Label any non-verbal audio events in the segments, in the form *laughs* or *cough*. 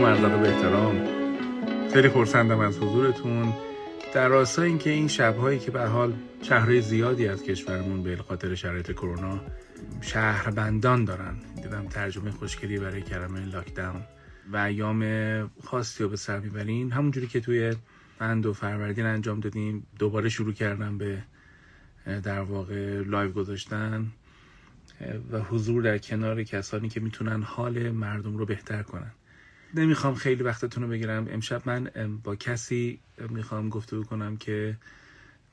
سلام ادب و احترام. خیلی خورسندم از حضورتون. در راستای اینکه این شبهایی که به هر حال شهرهای زیادی از کشورمون به خاطر شرایط کرونا شهربندان دارن. دیدم ترجمه خوشگلی برای کلمه lockdown و ایام خاصی رو به سر می‌برین. همونجوری که توی بهمن و فروردین انجام دادیم دوباره شروع کردم به در واقع live گذاشتن. و حضور در کنار کسانی که می‌تونن حال مردم رو بهتر کنن. نمی‌خوام خیلی وقتتون رو بگیرم. امشب من با کسی می‌خوام گفتگو کنم که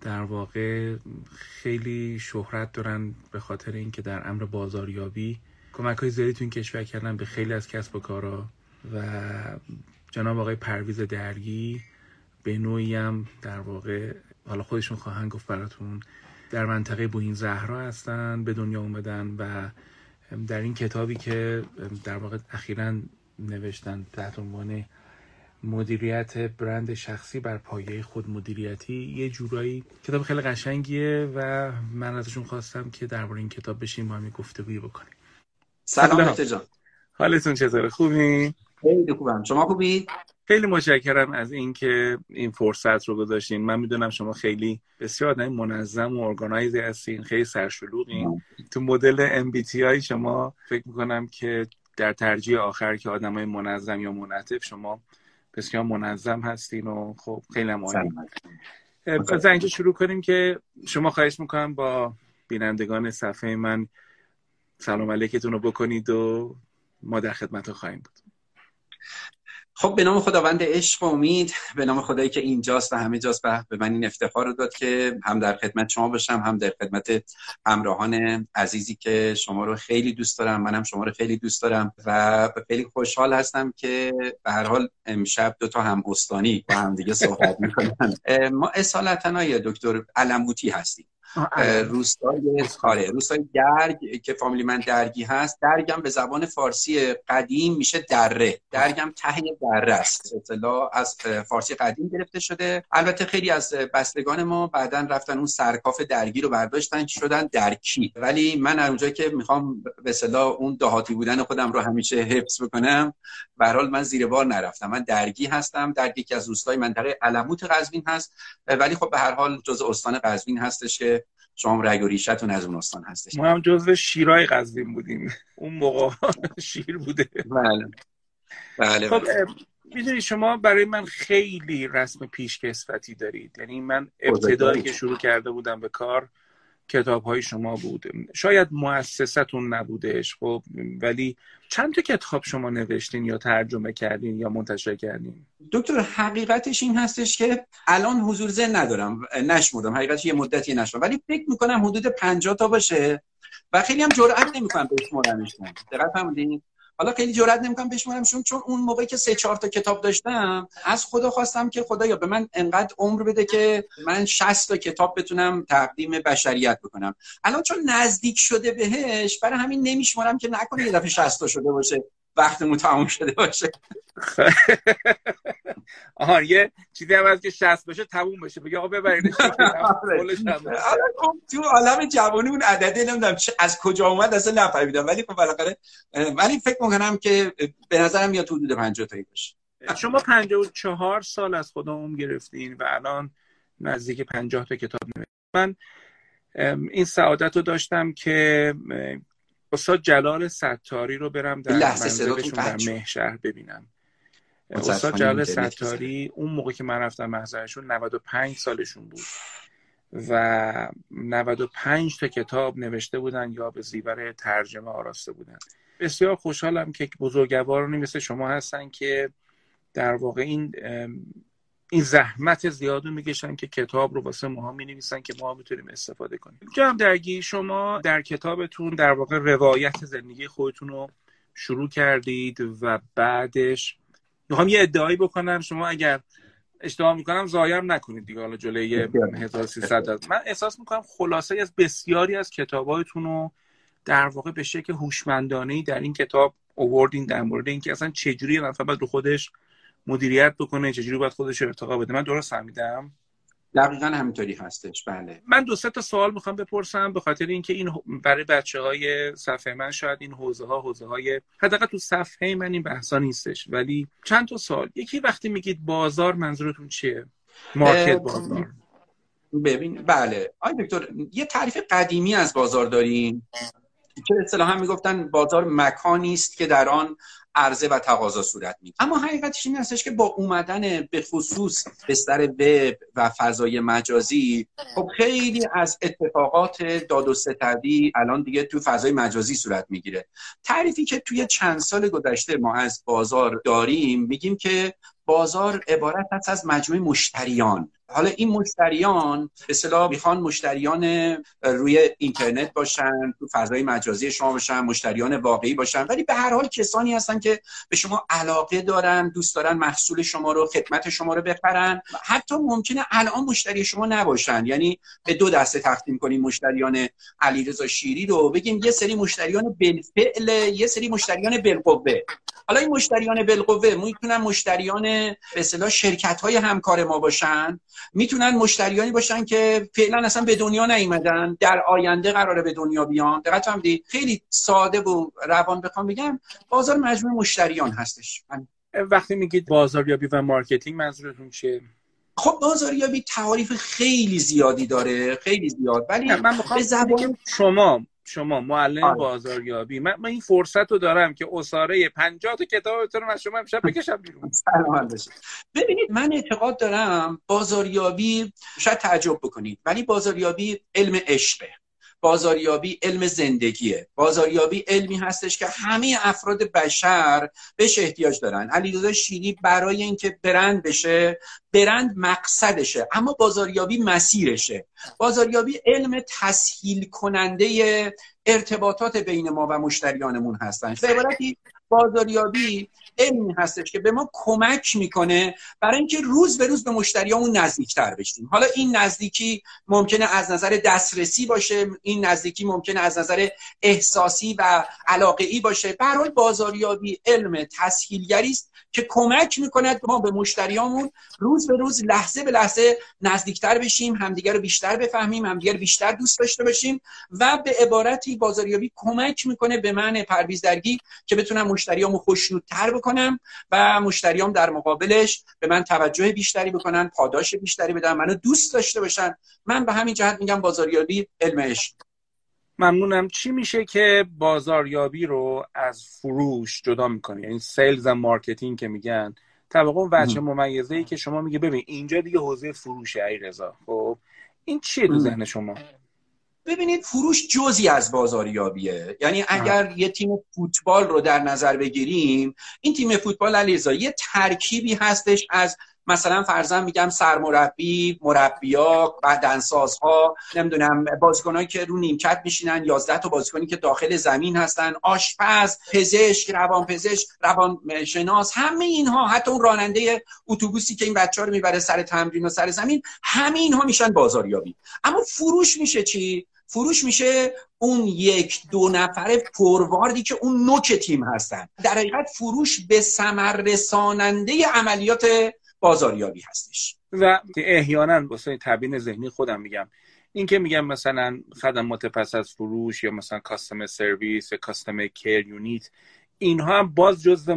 در واقع خیلی شهرت دارن به خاطر اینکه در امر بازاریابی کمک های زیادی تو این کشور کردن به خیلی از کسب و کارا. و جناب آقای پرویز درگی به نوعی هم در واقع حالا خودشون خواهند گفت براتون در منطقه بوین زهرا هستن به دنیا اومدن و در این کتابی که در واقع اخیرا نوشتن تحت عنوان مدیریت برند شخصی بر پایه خود مدیریتی یه جورایی کتاب خیلی قشنگیه و من ازشون خواستم که درباره این کتاب بشیم با هم گفتگویی بکنیم. سلام جان حالتون چطوره؟ خوبی؟ خیلی خوبم. شما خوبی؟ خیلی متشکرم از اینکه این فرصت رو گذاشتین. من می‌دونم شما خیلی بسیار آدم منظم و ارگانایزی هستین خیلی سرشلوغین. تو مدل MBTI شما فکر می‌کنم که در ترجیح آخر که آدمای منظم یا منعطف شما بسیار منظم هستین و خب خیلی هم عالی. از اینجا شروع کنیم که شما خواهش می‌کنم با بینندگان صفحه من سلام علیکتون رو بکنید و ما در خدمت خواهیم بود. خب به نام خداوند عشق و امید به نام خدایی که اینجاست و همه جاست. به من این افتخار رو داد که هم در خدمت شما باشم هم در خدمت همراهان عزیزی که شما رو خیلی دوست دارم منم شما رو خیلی دوست دارم و خیلی خوشحال هستم که به هر حال امشب دو تا هم استانی با هم دیگه صحبت می‌کنن. ما اصالتا دکتر علموتی هستیم؟ روستای آره روستای درگ که فامیلی من درگی هست درگم به زبان فارسی قدیم میشه دره. درگم ته دره است. اطلاع از فارسی قدیم گرفته شده. البته خیلی از بستگان ما بعدا رفتن اون سرکاف درگی رو برداشتن شدن درکی. ولی من اونجا که می‌خوام به اصطلاح اون دهاتی بودن خودم رو همیشه حفظ بکنم به حال من زیر بار نرفتم. من درگی هستم. درگی که از روستای منطقه علموت قزوین هست. ولی خب به هر حال جز استان قزوین هستش که شما رگ و ریشتون از اون استان هستش. ما هم جزو شیرای قزوین بودیم. اون موقع شیر بوده. بله. بله, خب می‌دونی شما برای من خیلی رسم پیشکسوتی دارید. یعنی من ابتدایی که شروع کرده بودم به کار کتاب های شما بود. شاید مؤسستون نبودش خب ولی چند تا کتاب شما نوشتین یا ترجمه کردین یا منتشر کردین؟ دکتر حقیقتش این هستش که الان حضور ذهن ندارم نشمردم. حقیقتش یه مدتی نشدم ولی فکر می‌کنم حدود 50 تا باشه و خیلی هم جرئت نمی‌کنم بشمرمش دقت فرمودین؟ حالا خیلی جرئت نمی‌کنم بشمارمشون چون اون موقعی که سه چهار تا کتاب داشتم از خدا خواستم که خدایا به من انقدر عمر بده که من 60 تا کتاب بتونم تقدیم بشریت بکنم. الان چون نزدیک شده بهش برای همین نمیشمارم که نکنه یه دفعه 60 تا شده باشه. وقتمون تموم شده باشه. *laughs* آها یه چیزی هم از که 60 باشه تموم بشه بگه آقا ببرینش. *laughs* آره. خب، تو عالم جوانی اون عدده نمی‌دونم از کجا اومد اصلا نفهمیدم. ولی خب بالاخره ولی فکر می‌کنم که به نظرم میاد حدود 50 تایی باشه. شما 54 سال از خدا عمر گرفتین و الان نزدیک 50 تا کتاب نوشتین. من این سعادت رو داشتم که استاد جلال ستاری رو برم در منزلشون در مهشهر ببینم. استاد جلال ستاری اون موقع که من رفتم محضرشون 95 سالشون بود و 95 تا کتاب نوشته بودن یا به زیور ترجمه آراسته بودن. بسیار خوشحالم که بزرگوارانی مثل شما هستن که در واقع این این زحمت زیاد رو می‌کشن که کتاب رو واسه ماها می نویسن که ما می‌تونیم استفاده کنیم. جناب درگی شما در کتابتون در واقع روایت زندگی خودتون رو شروع کردید و بعدش می‌خوام یه ادعایی بکنم. شما اگر اشتباه می‌کنم زایم نکنید دیگه. حالا جلوی 1300 من احساس می‌کنم خلاصه از بسیاری از کتاباتون رو در واقع به شکل هوشمندانه در این کتاب اووردین در مورد اینکه اصلا چجوری نفر باید رو خودش مدیریت بکنه چجوری باید خودش ارتقا بده. من درست فهمیدم؟ دقیقا همینطوری هستش. بله. من دو سه تا سوال می‌خوام بپرسم به خاطر اینکه این برای بچه های صفحه من شاید این حوزه ها حوزه های حداقل تو صفحه من این بحثا نیستش. ولی چند تا سوال. یکی وقتی میگید بازار منظورتون چیه؟ مارکت بازار. ببین بله. آی دکتر یه تعریف قدیمی از بازار داریم که اصطلاحا می‌گفتن بازار مکانی است که در آن عرضه و تقاضا صورت می‌گیره. اما حقیقتش این هستش که با اومدن به خصوص بستر وب و فضای مجازی خب خیلی از اتفاقات داد و ستدی الان دیگه تو فضای مجازی صورت می‌گیره. تعریفی که توی چند سال گذشته ما از بازار داریم میگیم که بازار عبارت هست از مجموعه مشتریان. حالا این مشتریان به اصطلاح می‌خوان مشتریان روی اینترنت باشن تو فضای مجازی شما باشن مشتریان واقعی باشن. ولی به هر حال کسانی هستن که به شما علاقه دارن دوست دارن محصول شما رو خدمت شما رو بخرن حتی ممکنه الان مشتری شما نباشن. یعنی به دو دسته تقسیم کنیم مشتریان علیرضا شیری رو. بگیم یه سری مشتریان بالفعل یه سری مشتریان بالقوه. حالا این مشتریان بالقوه می‌تونن مشتریان به شرکت های همکار ما باشن. می‌تونن مشتریانی باشن که فعلا اصلا به دنیا نیومدن در آینده قراره به دنیا بیان. دقت فهمیدی خیلی ساده و روان بخوام بگم بازار مجموع مشتریان هستش. وقتی میگید بازاریابی و marketing منظورتون چیه؟ خب بازاریابی تعاریف خیلی زیادی داره خیلی زیاد. ولی من به زبان شما شما معلم آره. بازاریابی. من, من این فرصت رو دارم که عصاره 50 تا کتابتون رو از شما امشب بکشم بیرون. *laughs* ببینید من اعتقاد دارم بازاریابی شاید تعجب بکنید ولی بازاریابی علم عشقه. بازاریابی علم زندگیه. بازاریابی علمی هستش که همه افراد بشر بهش احتیاج دارن. علیرضا شیری برای اینکه برند بشه برند مقصدشه اما بازاریابی مسیرشه. بازاریابی علم تسهیل کننده ارتباطات بین ما و مشتریانمون هستن. به عبارتی بازاریابی علمی هستش که به ما کمک می‌کنه برای اینکه روز به روز به مشتریامون نزدیکتر بشیم. حالا این نزدیکی ممکنه از نظر دسترسی باشه این نزدیکی ممکنه از نظر احساسی و علاقه ای باشه. به بازاریابی علم تسهیلگری است که کمک می‌کند ما به مشتریامون روز به روز لحظه به لحظه نزدیکتر بشیم همدیگر رو بیشتر بفهمیم همدیگر بیشتر دوست داشته باشیم و به عبارتی بازاریابی کمک می‌کنه به من پرویز درگی که بتونم مشتریامو خوشنودتر بکنم و مشتریام در مقابلش به من توجه بیشتری بکنن پاداش بیشتری بدن منو دوست داشته باشن. من به همین جهت میگم بازاریابی علم عشق. ممنونم. چی میشه که بازاریابی رو از فروش جدا می‌کنه یعنی sales و marketing که میگن. طبعا اون وجه ممیزه ای که شما میگه ببین اینجا دیگه حوزه فروشه ای رضا. خب این چیه تو ذهن شما؟ ببینید فروش جزی از بازاریابیه. یعنی اگر یه تیم فوتبال رو در نظر بگیریم این تیم فوتبال علیرضا یه ترکیبی هستش از مثلا فرضاً میگم سرمربی مربیا بدنسازها نمی‌دونم بازیکنایی که رو نیمکت میشینن 11 تا بازیکنی که داخل زمین هستن آشپز پزشک روان پزشک روان شناس همه اینها حتی اون راننده اتوبوسی که این بچه ها رو می‌بره سر تمرین و سر زمین همه اینها میشن بازاریابی. اما فروش میشه چی؟ فروش میشه اون یک دو نفره پرواردی که اون نوک تیم هستن. در حقیقت فروش به ثمر رساننده عملیات بازاریابی هستش. و احیانا واسه تبیین ذهنی خودم میگم. این که میگم مثلا خدمات پس از فروش یا مثلا customer service یا customer care unit اینها هم باز جز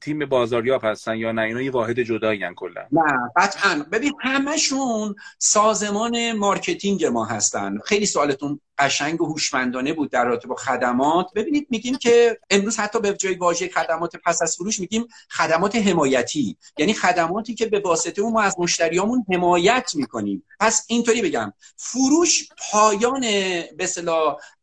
تیم بازاریاب هستن یا نه؟ اینا یه واحد جدایی کلا. نه قطعا ببین همشون سازمان marketing ما هستن. خیلی سوالتون قشنگ و هوشمندانه بود در رابطه با خدمات. ببینید میگیم که امروز حتی به جای واژه خدمات پس از فروش میگیم خدمات حمایتی. یعنی خدماتی که به واسطه اون ما از مشتریامون حمایت می‌کنیم. پس اینطوری بگم فروش پایان به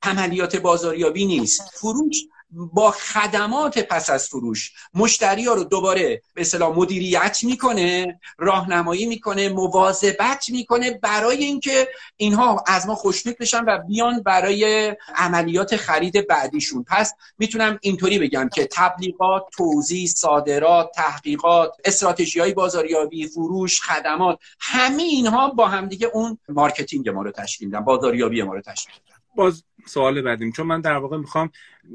عملیات بازاریابی نیست. فروش با خدمات پس از فروش. مشتری ها رو دوباره به اصطلاح مدیریت می‌کنه راهنمایی می‌کنه مواظبت می‌کنه برای اینکه اینها از ما خوشنود بشن و بیان برای عملیات خرید بعدیشون. پس می‌تونم اینطوری بگم که تبلیغات توزیع صادرات تحقیقات استراتژی های بازاریابی فروش خدمات همه اینها با همدیگه اون marketing ما رو تشکیل میدن بازاریابی ما رو تشکیل میدن. باز سوال بعدیم. چون من در واقع می‌خوام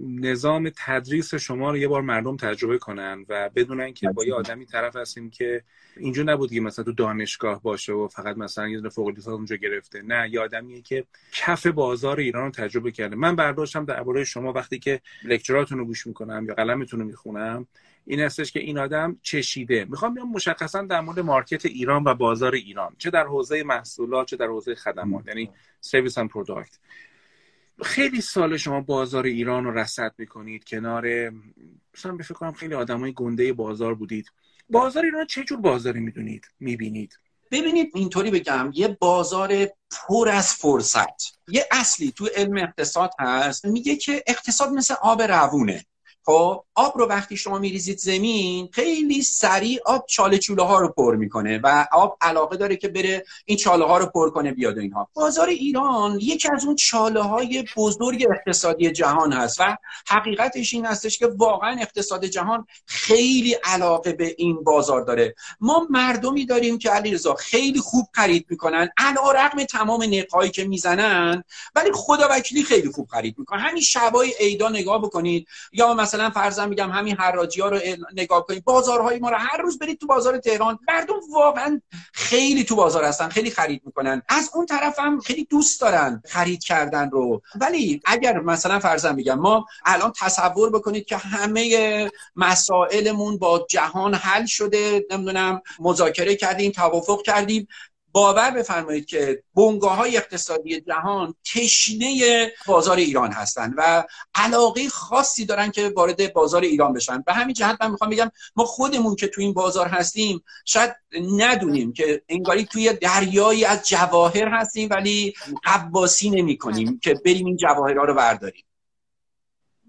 نظام تدریس شما رو یه بار مردم تجربه کنن و بدونن که با یه آدمی طرف هستیم که اینجا نبود که مثلا تو دانشگاه باشه و فقط مثلا یه فوق لیسانس اونجا گرفته. نه یه آدمیه که کف بازار ایران رو تجربه کرده. من برداشتم درباره شما وقتی که لکچراتون رو گوش می‌کنم یا قلمتون رو می‌خونم این هستش که این آدم چشیده. می‌خوام بیام مشخصا در مورد مارکت ایران و بازار ایران. چه در حوزه محصولات چه در حوزه خدمات. یعنی service and product خیلی سال شما بازار ایران رو رصد می‌کنید کنار مثلا فکر کنم خیلی آدمای گنده بازار بودید. بازار ایران چه جور بازاری می‌دونید می‌بینید؟ ببینید اینطوری بگم یه بازار پر از فرصت. یه اصلی تو علم اقتصاد هست میگه که اقتصاد مثل آب روونه. خب آب رو وقتی شما میریزید زمین خیلی سریع آب چاله چوله ها رو پر می‌کنه و آب علاقه داره که بره این چاله ها رو پر کنه بیاد اینها. بازار ایران یکی از اون چاله های بزرگ اقتصادی جهان هست و حقیقتش این هستش که واقعا اقتصاد جهان خیلی علاقه به این بازار داره. ما مردمی داریم که علیرضا خیلی خوب خرید می‌کنن. رقم تمام نقهایی که می‌زنن ولی خدا وکیلی خیلی خوب خرید می‌کنن. همین شبای عیدا نگاه بکنید. یا مثلا فرضاً میگم همین حراجی ها رو نگاه کنید. بازارهای ما رو هر روز برید تو بازار تهران. مردم واقعا خیلی تو بازار هستن خیلی خرید می‌کنن. از اون طرف هم خیلی دوست دارن خرید کردن رو. ولی اگر مثلا فرضاً میگم ما الان تصور بکنید که همه مسائلمون با جهان حل شده نمی‌دونم مذاکره کردیم توافق کردیم. باور بفرمایید که بنگاه های اقتصادی جهان تشنه بازار ایران هستند و علاقه خاصی دارن که وارد بازار ایران بشن. به همین جهت من می‌خوام بگم ما خودمون که تو این بازار هستیم شاید ندونیم که انگاری توی دریایی از جواهر هستیم ولی قواسی نمی کنیم که بریم این جواهرها رو برداریم.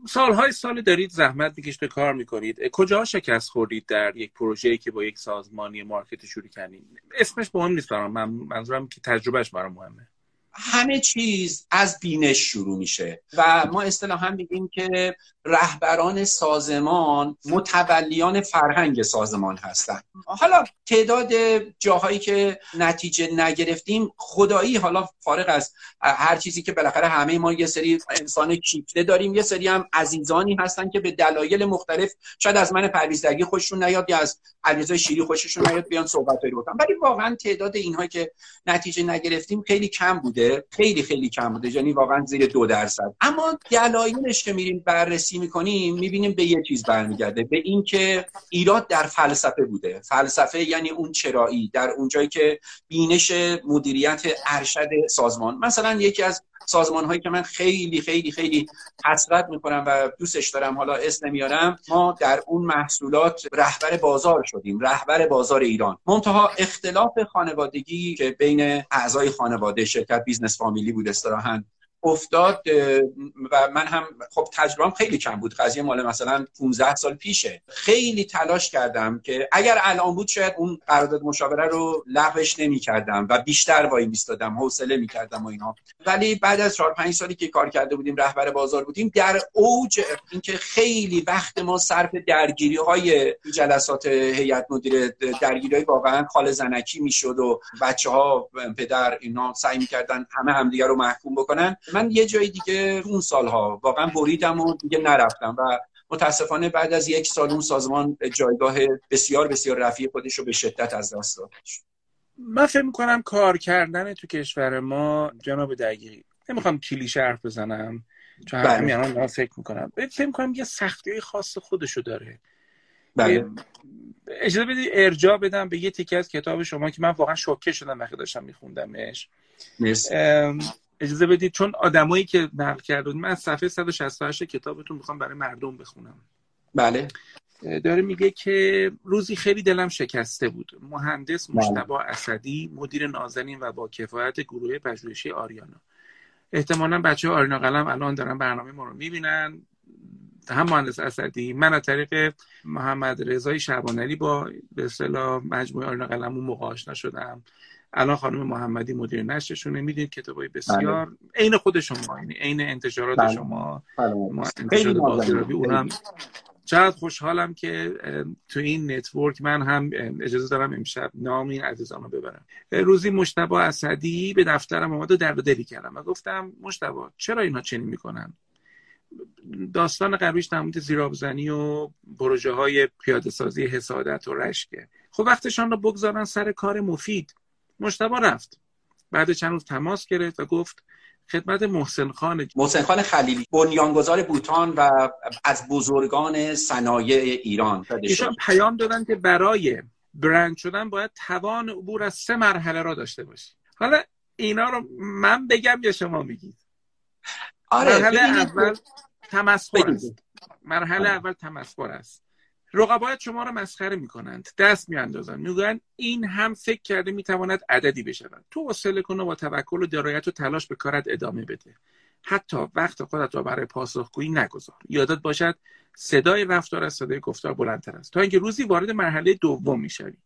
سالهای سال دارید زحمت می‌کشید به کار می‌کنید. کجا شکست خوردید در یک پروژه‌ای که با یک سازمانی مارکت شروع کردید اسمش مهم نیست برام. من منظورم که تجربهش برام مهمه. همه چیز از بینش شروع میشه و ما اصطلاحا میگیم که رهبران سازمان متولیان فرهنگ سازمان هستند. حالا تعداد جاهایی که نتیجه نگرفتیم خدایی حالا فارغ از هر چیزی که بالاخره همه ما یه سری انسان کیفته داریم یه سری هم عزیزانی هستن که به دلایل مختلف شاید از من پرویزدگی خوششون نیاد یا از علیرضا شیری خوششون نیاد بیان صحبتایی بکنن ولی واقعا تعداد اینها که نتیجه نگرفتیم خیلی کم بوده خیلی خیلی کم بوده یعنی واقعا زیر دو درصد. اما دلایلش که میریم بررسی بررسی می‌کنیم می‌بینیم به یه چیز برمیگرده. به اینکه ایراد در فلسفه بوده. فلسفه یعنی اون چرایی در اونجایی که بینش مدیریت ارشد سازمان. مثلا یکی از سازمان هایی که من خیلی خیلی خیلی حسرت می‌کنم و دوستش دارم حالا اسم نمیارم ما در اون محصولات رهبر بازار شدیم رهبر بازار ایران. منتها اختلاف خانوادگی که بین اعضای خانواده شرکت business family ای بود اصطلاحا افتاد و من هم خب تجربهم خیلی کم بود قضیه مال مثلا 15 سال پیشه. خیلی تلاش کردم که اگر الان بود شاید اون قرارداد مشاوره رو لغوش نمی کردم و بیشتر وای میستادم حوصله می کردم و اینا. ولی بعد از 4 5 سالی که کار کرده بودیم رهبر بازار بودیم در اوج اینکه خیلی وقت ما صرف درگیری های جلسات هیئت مدیره درگیری های واقعا خال زنکی می‌شد و بچه ها پدر اینا سعی می‌کردن همه همدیگه رو محکوم بکنن. من یه جای دیگه اون سالها واقعا بریدم و دیگه نرفتم و متاسفانه بعد از یک سال اون سازمان جایگاه بسیار بسیار رفیع خودش رو به شدت از دست داد. من فکر می‌کنم کار کردن تو کشور ما جناب دقیقی نمی‌خوام کلیشه حرف بزنم چون بله. همین الان فکر می‌کنم. فکر می‌کنم یه سختی خاص خودشو داره. بله. اجازه بدید ارجاع بدم به یه تیکه از کتاب شما که من واقعا شوکه شدم وقتی داشتم میخوندمش. اجازه بدید چون آدمایی که نقل کردن من از صفحه 168 کتابتون می‌خوام برای مردم بخونم. بله. داره میگه که روزی خیلی دلم شکسته بود. مهندس بله. مشتبا اسدی مدیر نازنین و با کفایت گروه پژوهشی آریانا. احتمالا بچه آریانا قلم الان دارن برنامه ما رو می‌بینن. هم مهندس اسدی من از طریق محمد رضای شعبانلی با به اصطلاح مجموعه آریانا قلم اون موقع آشنا شدم الان خانم محمدی مدیر نشرشونه می‌دونید کتابای بسیار بله. عین خود شما یعنی عین انتشارات بله. شما بله. انتشارات اونم چقدر خوشحالم که تو این نتورک من هم اجازه دارم امشب نام این عزیزان رو ببرم روزی مشتبه اسدی به دفترم آمد و در دلی کردم و گفتم مشتبه چرا اینها چنین می‌کنن داستان قبلیش در مورد زیرابزنی و پروژه های پیاده سازی حسادت و رشکه خب وقتشان رو بگذارن سر کار مفید. مشتبه رفت. بعد چند روز تماس گرفت و گفت خدمت محسن خان. محسن خان خلیلی بنیانگذار بوتان و از بزرگان صنایع ایران. ایشان پیام دادن که برای برند شدن باید توان عبور از سه مرحله را داشته باشی. حالا اینا رو من بگم یا شما میگید؟ آره مرحله اول تمسخر است. مرحله اول تمسخر است. رقبایت شما را مسخره می‌کنند دست میاندازند. می‌گویند این هم فکر کرده می‌تواند عددی بشود. تو حوصله کن و با توکل و درایت و تلاش به کارت ادامه بده. حتی وقت خودت را برای پاسخگویی نگذار. یادت باشد صدای رفتار از صدای گفتار بلندتر است. تا اینکه روزی وارد مرحله دوم می‌شوی.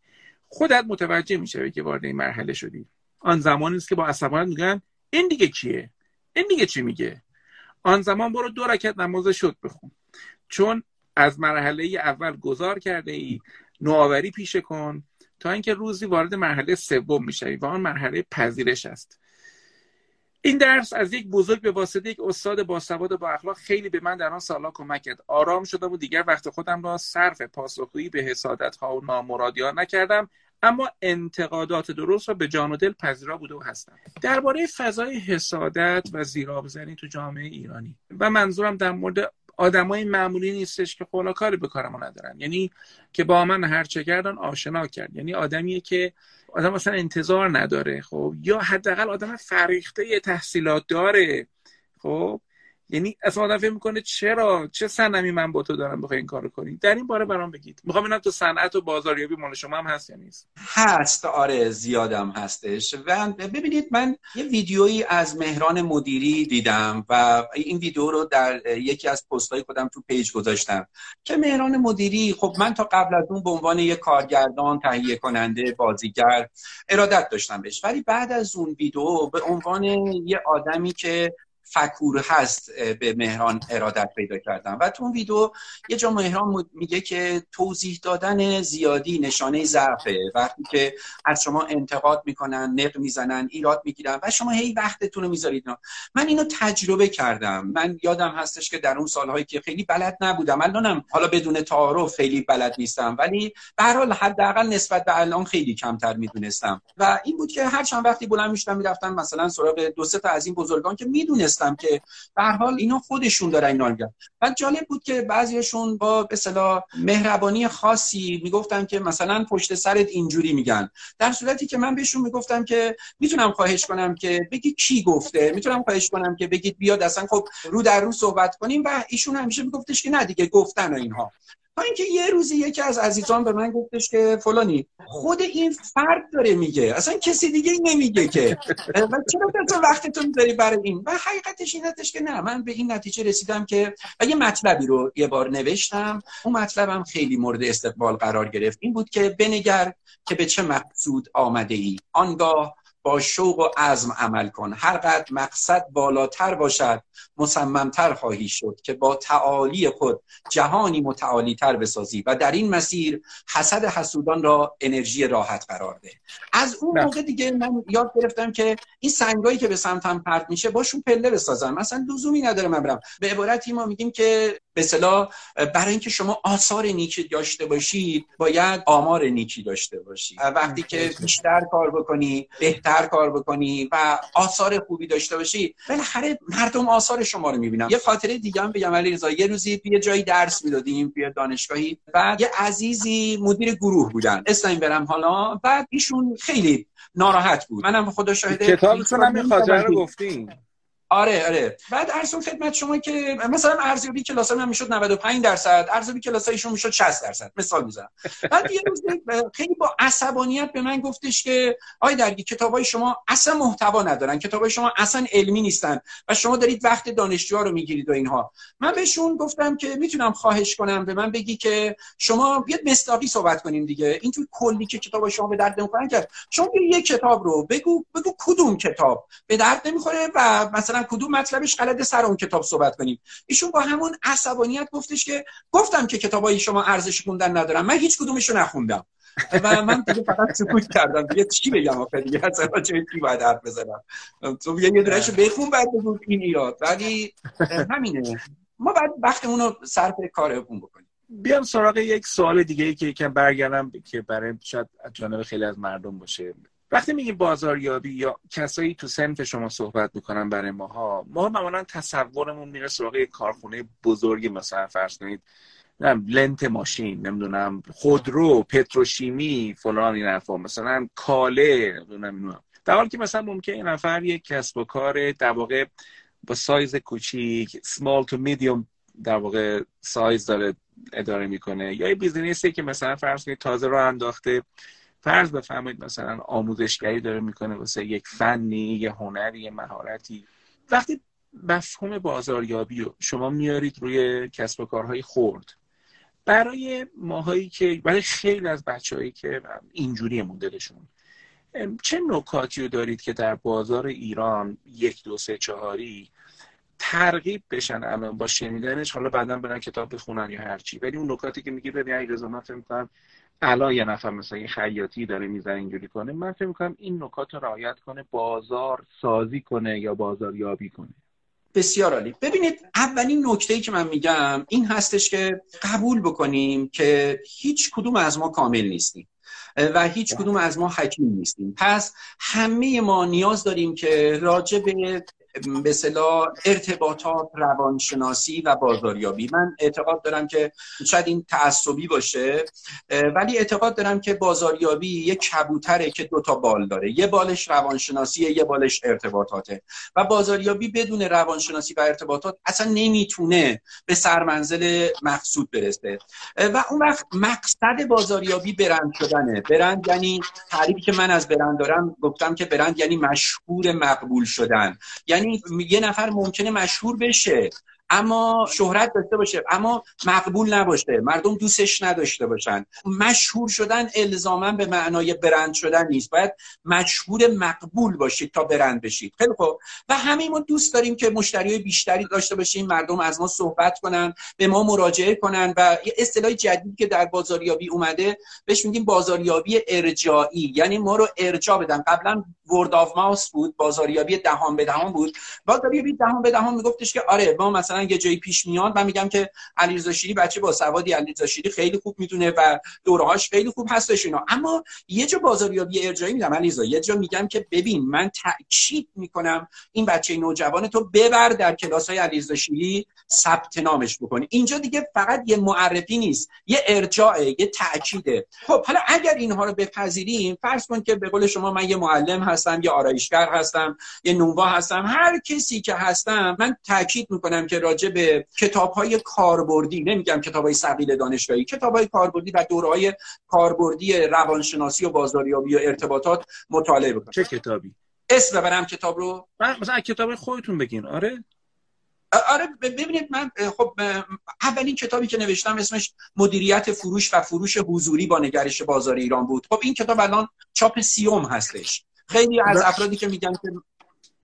خودت متوجه می‌شوی که وارد این مرحله شدی. آن زمانی است که با عصبانیت میگن این دیگه کیه؟ این دیگه چی میگه؟ آن زمان برو دو رکت نماز شد بخون. چون از مرحله اول گذار کرده ای نوآوری پیشه کن تا اینکه روزی وارد مرحله سوم می‌شوی و آن مرحله پذیرش است. این درس از یک بزرگ به واسطه یک استاد باسواد و با اخلاق خیلی به من در آن سالها کمک کرد. آرام شدم و دیگر وقت خودم را صرف پاسخگویی به حسادت ها و نامرادی ها نکردم. اما انتقادات درست را به جان و دل پذیرا بوده و هستم درباره فضای حسادت و زیرابزنی تو جامعه ایرانی. و منظورم در مورد آدمای معمولی نیستش که خولا کاری به کارمون ندارن. یعنی که با من هر چه کردن آشنا کرد. یعنی آدمیه که آدم مثلا انتظار نداره خب؟ یا حداقل آدم فریخته تحصیلات داره خب؟ یعنی اصلا آدم فکر می‌کنه چرا؟ چه سنمی من با تو دارم بخوای این کارو کنی؟ در این باره برام بگید. می‌خوام ببینم تو صنعت و بازاریابی مال شما هم هست یا نیست؟ هست. آره زیادم هستش. و ببینید من یه ویدیویی از مهران مدیری دیدم و این ویدیو رو در یکی از پست‌های خودم تو پیج گذاشتم که مهران مدیری خب من تا قبل از اون به عنوان یه کارگردان تهیه کننده بازیگر ارادت داشتم بهش. ولی بعد از اون ویدیو به عنوان یه آدمی که فکور هست به مهران ارادت پیدا کردن. و تو اون ویدیو یه جا مهران میگه که توضیح دادن زیادی نشانه ضعفه. وقتی که از شما انتقاد می‌کنن نق می‌زنن ایراد می‌گیرن و شما هی وقتتون رو می‌ذارید. من اینو تجربه کردم. من یادم هستش که در اون سالهایی که خیلی بلد نبودم. الانم حالا بدون تعارف خیلی بلد نیستم. ولی به هر حال حداقل نسبت به الان خیلی کمتر می‌دونستم. و این بود که هر چند وقتی بلند می‌شدم می‌رفتم مثلا سراغ دو سه تا از این بزرگان که می‌دونست که به هر حال اینا خودشون دارن اینا میگن و جالب بود که بعضیشون با به اصطلاح مهربانی خاصی می‌گفتن که مثلا پشت سرت اینجوری میگن. در صورتی که من بهشون می‌گفتم که می‌تونم خواهش کنم که بگی کی گفته می‌تونم خواهش کنم که بگید بیاد اصلا خب رو در رو صحبت کنیم و ایشون همیشه میگفتش که نه دیگه گفتن اینها. اینکه یه روزی یکی از عزیزان به من گفتش که فلانی خود این فرد داره میگه. اصلا کسی دیگه نمیگه که. و چرا تو وقتتون می‌ذاری برای این؟ و حقیقتش این که نه من به این نتیجه رسیدم که و یه مطلبی رو یه بار نوشتم. اون مطلبم خیلی مورد استقبال قرار گرفت. این بود که بنگر که به چه مقصود آمده ای؟ آنگاه با شوق و عزم عمل کن. هر قدر مقصد بالاتر باشد مصممتر خواهی شد که با تعالی خود جهانی متعالی تر بسازی و در این مسیر حسد حسودان را انرژی راحت قرار ده. از اون موقع دیگه من یاد گرفتم که این سنگایی که به سمتم پرت میشه باشون پله بسازم. مثلا لزومی نداره من برم به عبارتی ما میگیم که به صلاح برای اینکه شما آثار نیکی داشته باشید باید آمار نیکی داشته باشید. وقتی که بیشتر کار بکنی بهتر کار بکنی و آثار خوبی داشته باشی بالاخره مردم آثار شما رو می‌بینن. یه خاطره دیگه هم بگم علی رضا یه روزی توی جایی درس می‌دادیم توی دانشگاهی بعد یه عزیزی مدیر گروه بودن. اسلایم برم حالا. بعد ایشون خیلی ناراحت بود. منم خدا شاهده کتابتون هم خاطره رو گفتین. آره آره. بعد ارزون خدمت شما که مثلا ارزیابی کلاس من می‌شد 95 درصد ارزیابی کلاس ایشون می‌شد 60 درصد. مثال می‌زنم. بعد یه روز خیلی با عصبانیت به من گفتش که آی درگی کتابای شما اصلا محتوا ندارن. کتابای شما اصلا علمی نیستن و شما دارید وقت دانشجوها رو می‌گیرید و اینها. من بهشون گفتم که می‌تونم خواهش کنم به من بگی که شما بیاد مستاقی صحبت کنیم دیگه. این توی کلی که کتاب شما به درد نمی‌خورن کرد شما یه کتاب رو بگو بگو کدوم کتاب به درد نمی‌خوره و مثلا مثلا کدوم مطلبش غلط سر اون کتاب صحبت کنیم. ایشون با همون عصبانیت گفتش که گفتم که کتابای شما ارزش خوندن ندارم من هیچ کدومشو نخوندم. و من دیگه فقط سکوت کردم. دیگه چی بگم آخه؟ دیگه اصلا چه چی باید حرف بزنم؟ تو یه دونهشو بخون بعد بگو این ایراد. ولی همینه. ما بعد وقتمون رو صرف کارمون بکنیم. بیام سراغ یک سوال دیگه ای که یکم برگردم که برای شاید جانب خیلی از مردم باشه. وقتی میگیم بازاریابی یا کسایی تو سمت شما صحبت می‌کنن برای ماها ما معمولا تصورمون میره سراغ کارخونه بزرگی. مثلا فرض کنید لنت ماشین نمی‌دونم خودرو پتروشیمی فلان این حرفا. مثلا کاله نمی‌دونم در حالی که مثلا ممکن این نفر یک کسب و کار در واقع با سایز کوچیک small to medium در واقع سایز داره اداره می‌کنه. یا یه business ی که مثلا فرض کنید تازه راه انداخته فرض بفرمایید مثلا آموزشگری داره می‌کنه واسه یک فنی یه هنری یه مهارتی. وقتی مفهوم بازاریابی رو شما میارید روی کسب و کارهای خورد برای ماهایی که برای خیلی از بچههایی که اینجوری مدلشون چه نکاتی رو دارید که در بازار ایران یک دو سه چهاری ترغیب بشن الان با شنیدنش؟ حالا بعدا برن کتاب بخونن یا هرچی. ولی اون نکاتی که میگه ببین علیرضا من فکر الان یه نفر مثلا یه خیاطی داره می‌زنه اینجوری کنه من فکر می‌کنم این نکات رو رعایت کنه بازار سازی کنه یا بازار یابی کنه. بسیار عالی. ببینید اولین نکته ای که من میگم این هستش که قبول بکنیم که هیچ کدوم از ما کامل نیستیم و هیچ کدوم از ما حکیم نیستیم. پس همه ما نیاز داریم که راجع به به ارتباطات روانشناسی و بازاریابی. من اعتقاد دارم که شاید این تعصبی باشه ولی اعتقاد دارم که بازاریابی یه کبوتره که دوتا بال داره. یه بالش روانشناسیه یه بالش ارتباطاته. و بازاریابی بدون روانشناسی و ارتباطات اصلا نمی‌تونه به سرمنزل مقصود برسه. و اون وقت مقصد بازاریابی برند شدنه. برند یعنی تعریفی که من از برند دارم گفتم که برند یعنی مشهور مقبول شدن. یعنی یعنی یه نفر ممکنه مشهور بشه. اما شهرت داشته باشه اما مقبول نباشه مردم دوستش نداشته باشن. مشهور شدن الزاما به معنای برند شدن نیست. باید مشهور مقبول باشید تا برند بشید. خیلی خوب. و همه ما دوست داریم که مشتری بیشتری داشته باشیم مردم از ما صحبت کنن به ما مراجعه کنن و یه اصطلاح جدیدی که در بازاریابی اومده بهش میگیم بازاریابی ارجاعی. یعنی ما رو ارجاع بدن. قبلا ورد ماوس بود بازاریابی دهان به دهان بود. بازاریابی دهان به دهان میگفتش که آره ما مثلا مثلا یه جایی پیش میاد من میگم که علیرضا شیری بچه با سوادی علیرضا شیری خیلی خوب می‌تونه و دورهاش خیلی خوب هستش اینا. اما یه جا بازاریابی ارجایی میدم علیرضا یه جا میگم که ببین من تاکید می‌کنم این بچه نوجوان تو ببر در کلاس های علیرضا شیری ثبت نامش بکنی. اینجا دیگه فقط یه معرفی نیست یه ارجاعه یه تاکیده خب حالا اگر اینها رو بپذیریم فرض کن که به قول شما من یه معلم هستم یه آرایشگر هستم یه نونوا هستم هر کسی که هستم من تاکید می‌کنم که راجع به کتاب های کاربردی نمیگم کتاب های سقیل دانشگاهی کتاب های کاربردی و دوره های کاربردی روانشناسی و بازاریابی و ارتباطات مطالعه بکنم. چه کتابی؟ اسم ببرم کتاب رو. مثلا کتاب خودتون بگین. آره. آره ببینید من خب اولین کتابی که نوشتم اسمش مدیریت فروش و فروش حضوری با نگرش بازار ایران بود. خب این کتاب الان چاپ سیوم هستش. خیلی از افرادی که میگن که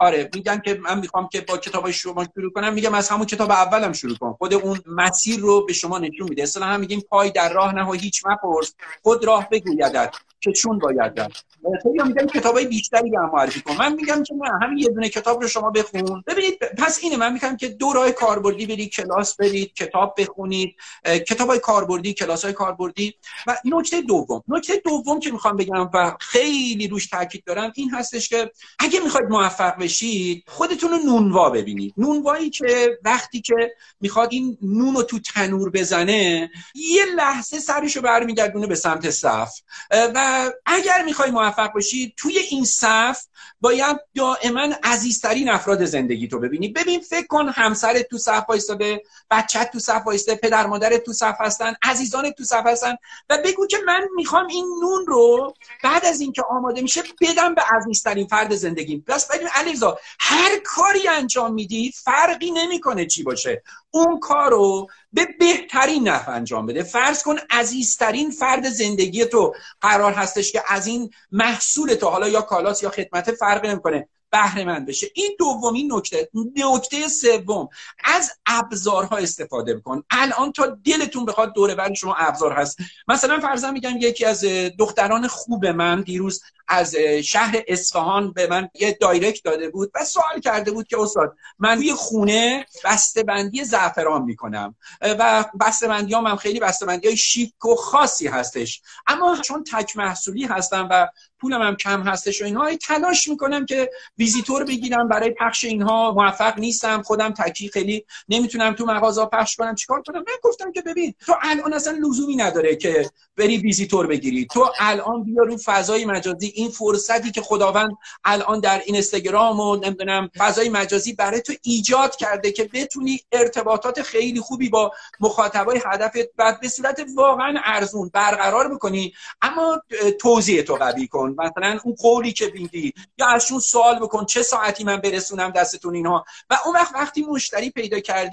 آره میگن که من می‌خوام که با کتاب شما شروع کنم میگم از همون کتاب اولم شروع کنم. خود اون مسیر رو به شما نشون میده. اصلا هم میگیم پای در راه نه و هیچ مپرس خود راه بگویدت. که چون باید رفت خیلی میگن کتابای بیشتری هم معرفی کن. من میگم که نه همین یه دونه کتاب رو شما بخون. ببینید پس اینه من میگم که دو راه کاربردی برید کلاس برید کتاب بخونید کتابای کاربردی کلاسای کاربردی. و نکته دوم نکته دوم که می‌خوام بگم و خیلی روش تاکید دارم این هستش که اگه می‌خواید موفق بشید خودتون رو نونوا ببینید. نونوایی که وقتی که می‌خواد این نون رو تو تنور بزنه یه لحظه سرشو برمیگردونه به سمت صف. و اگر می‌خوای موفق باشی توی این صف باید دائما عزیزترین افراد زندگی تو ببینی. ببین فکر کن همسرت تو صف وایساده بچت تو صف وایسته پدر مادرت تو صف هستن عزیزان تو صف هستن و بگو که من می‌خوام این نون رو بعد از اینکه آماده میشه بدم به عزیزترین فرد زندگیم. پس ببین علیزا هر کاری انجام میدی فرقی نمی‌کنه چی باشه. اون کار رو به بهترین نحو انجام بده. فرض کن عزیزترین فرد زندگی تو قرار هستش که از این محصول تو حالا یا کالاس یا خدمت فرق نمی‌کنه. بهره مند بشه. این دومین نکته. نکته سوم. از ابزارها استفاده بکن. الان تا دلتون بخواد دوره بر شما ابزار هست. مثلا فرضاً میگم یکی از دختران خوب من دیروز از شهر اصفهان به من یه دایرکت داده بود و سوال کرده بود که استاد من روی خونه بسته بندی زعفران می‌کنم و بسته بندی هم, خیلی بسته بندی های شیک و خاصی هستش. اما چون تک محصولی هستم و پولم هم کم هستش و اینها تلاش می‌کنم که ویزیتور بگیرم. برای پخش اینها موفق نیستم. خودم تکی خیلی نمی‌تونم تو مغازه پخش کنم. چیکار کنم؟ من گفتم که ببین تو الان اصلا لزومی نداره که بری ویزیتور بگیری. تو الان بیا رو فضای مجازی. این فرصتی که خداوند الان در اینستاگرام و نمی‌دونم فضای مجازی برای تو ایجاد کرده که بتونی ارتباطات خیلی خوبی با مخاطبای هدفت و به صورت واقعا ارزون برقرار بکنی. اما توضیح تو قوی کن. مثلا اون قولی که بیدی یا ازشون سوال بکن. چه ساعتی من برسونم دستتون اینها؟ و اون وقت وقتی مشتری پیدا کردی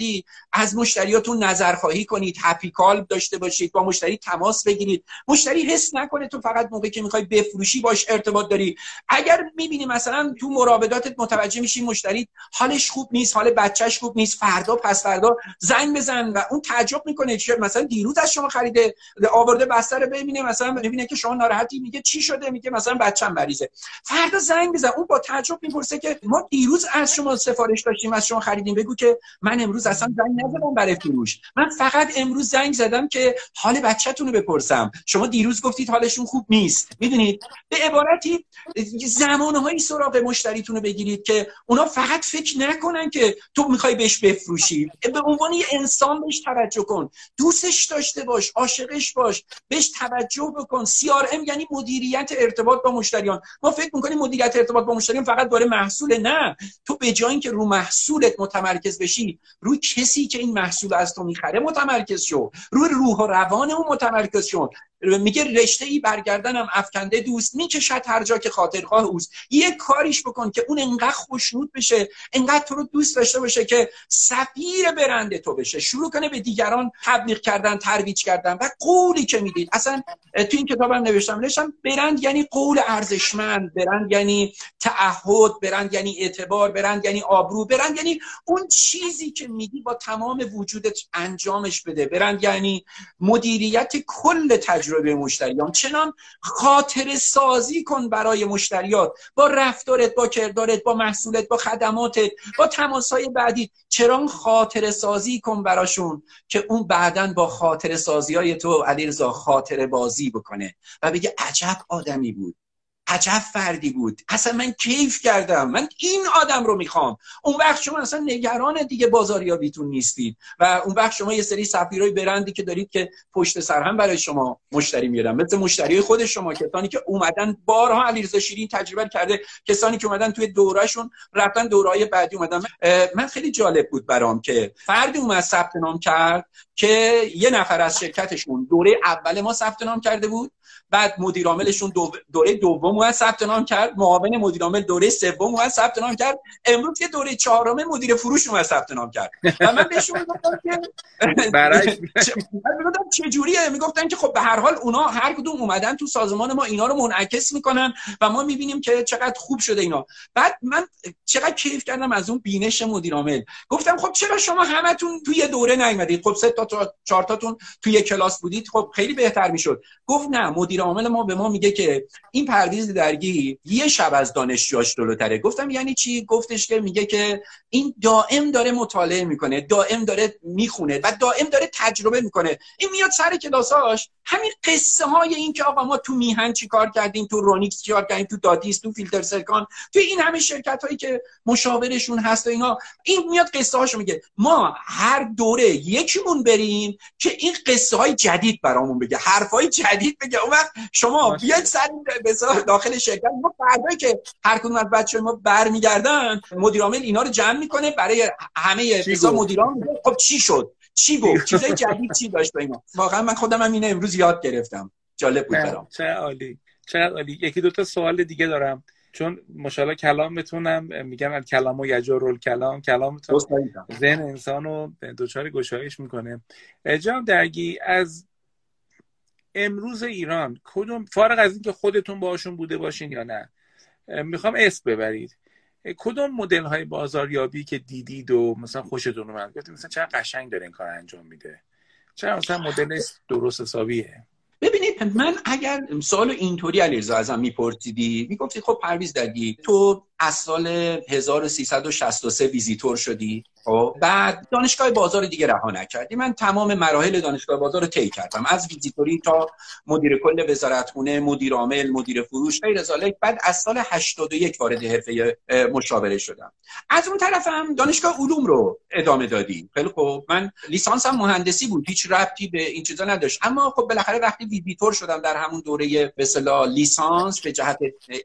از مشتریاتون نظرخواهی کنید هپی کال داشته باشید با مشتری تماس بگیرید. مشتری حس نکنه تو فقط موقعی که می‌خوای بفروشی باش ارتباط داری. اگر می‌بینی مثلا تو مراوداتت متوجه میشی مشتری حالش خوب نیست حال بچهش خوب نیست فردا پس فردا زنگ بزن و اون تعجب می‌کنه چه مثلا دیروز از شما خریده آورده بستر ببینه مثلا ببینه که شما ناراحتی میگه چی شده؟ میگه مثلا بچم مریضه. فردا زنگ بزن. اون با تعجب می‌پرسه که ما دیروز از شما سفارش داشتیم از شما خریدیم. بگو که من امروز اصلا زنگ نزدم برای فروش. من فقط امروز زنگ زدم که حال بچه‌تون رو بپرسم. شما دیروز گفتید حالشون خوب نیست. می‌دونید؟ به عبارتی زمانهایی سراغ مشتریتون رو بگیرید که اونا فقط فکر نکنن که تو می‌خوای بهش بفروشی. به عنوان یه انسان بهش توجه کن. دوستش داشته باش عاشقش باش. بهش توجه بکن. CRM یعنی مدیریت ارتباط با مشتریان. ما فکر می‌کنیم مدیریت ارتباط با مشتریان فقط داره محصول نه. تو به جای اینکه رو محصولت متمرکز بشی روی کسی که این محصول از تو می‌خره متمرکز شو. روی روح و روان اون متمرکز شو. میگه رشته ای برگردنم افکنده دوست می‌کشد هر جا که خاطرخواه اوست. یه کاریش بکن که اون انقدر خوشنود بشه انقدر تو رو دوست داشته باشه که سفیر برند تو بشه. شروع کنه به دیگران تبلیغ کردن ترویج کردن و قولی که می‌دید. اصلا تو این کتابم نوشتم. نوشتم برند یعنی قول ارزشمند برند یعنی تعهد برند یعنی اعتبار برند یعنی آبرو برند یعنی اون چیزی که میدی با تمام وجودت انجامش بده. برند یعنی مدیریت کل تجربه. تجربه مشتریان. چنان خاطر سازی کن برای مشتریات. با رفتارت با کردارت با محصولت با خدماتت با تماسهای بعدی. چرا خاطر سازی کن براشون؟ که اون بعدا با خاطر سازی های تو علیرضا خاطر بازی بکنه. و بگه عجب آدمی بود. عجب فردی بود. اصلا من کیف کردم. من این آدم رو می‌خوام. اون وقت شما اصلا نگران دیگه بازاریابیتون نیستید. و اون وقت شما یه سری سفیرای برندی که دارید که پشت سر هم برای شما مشتری میارن مثل مشتری خود شما کسانی که اومدن بارها علیرضا شیرین تجربه کرده کسانی که اومدن توی دورهشون رفتن دورهای بعدی اومدن. من خیلی جالب بود برام که فردی اومد ثبت نام کرد که یه نفر از شرکتشون دوره اول ما ثبت نام کرده بود. بعد مدیر عاملشون دو... دوره دوم اومد ثبت نام کرد. معاون مدیر عامل دوره سوم اومد ثبت نام کرد. امروز یه دوره چهارم مدیر فروش اومد ثبت نام کرد. و من بهشون گفتم که *laughs* *laughs* چه جوریه؟ می‌گفتن که خب به هر حال اونا هر کدوم اومدن تو سازمان ما اینا رو منعکس می‌کنن و ما می‌بینیم که چقدر خوب شده اینا. بعد من چقدر کیف کردم از اون بینش مدیر عامل. گفتم خب چرا شما همتون توی دوره نیومدید؟ خب سه تا چهار تاتون توی کلاس بودید؟ خب خیلی بهتر می‌شد. گفت نه مدیر عامل ما به ما میگه که این پرویز درگی یه شب از دانشجوهاش جلوتره. گفتم یعنی چی؟ گفتش که میگه که این دائم داره مطالعه می‌کنه دائم داره می‌خونه و دائم داره تجربه می‌کنه. این میاد سر کلاساش همین قصه های این که آقا ما تو میهن چی کار کردیم؟ تو رونیکس چی کار کردیم؟ تو دادیس تو فیلتر سرکان تو این همه شرکت هایی که مشاورشون هست و اینا. این میاد قصه هاشو میگه. ما هر دوره یکیمون بریم که این قصه های جدید برامون بگه حرف های جدید بگه. اون وقت شما بیاید سر داخل شرکت. ما فردا که هر کدوم از بچه ما برمیگردن مدیر عامل اینا رو جمع می‌کنه برای همه مدیران خب چی شد؟ چی گفت؟ چیزای جدید چی داشت اینا؟ واقعا من خودم هم اینو امروز یاد گرفتم. جالب بود برام. چه عالی. چه عالی. یکی دو تا سوال دیگه دارم. چون مشالله کلامتونم میگن کلام و یجر کلام. کلامتون ذهن انسان رو دوچار گشایش می‌کنه. جام درگی از امروز ایران کدوم فارغ از اینکه خودتون باشون بوده باشین یا نه می‌خوام اسم ببرید. کدوم مدل های بازاریابی که دیدید و مثلا خوشتون اومد؟ گفتید مثلا چقدر قشنگ داره این کار انجام میده؟ چرا مثلا مدل درست حسابیه؟ ببینید من اگر سوال اینطوری علیرضا ازم میپرسیدی می‌گفتی خب پرویز درگی تو از سال 1363 ویزیتور شدی. خب. بعد دانشگاه بازار دیگه رها نکردی من تمام مراحل دانشگاه بازار رو طی کردم. از ویزیتوری تا مدیر کل وزارتخونه مدیر عامل مدیر فروش غیر ذالک بعد از سال 81 وارد حرفه مشاوره شدم. از اون طرفم دانشگاه علوم رو ادامه دادی خیلی خب من لیسانسم مهندسی بود. هیچ ربطی به این چیزا نداشت. اما خب بالاخره وقتی ویزیتور شدم در همون دوره به لیسانس به جهت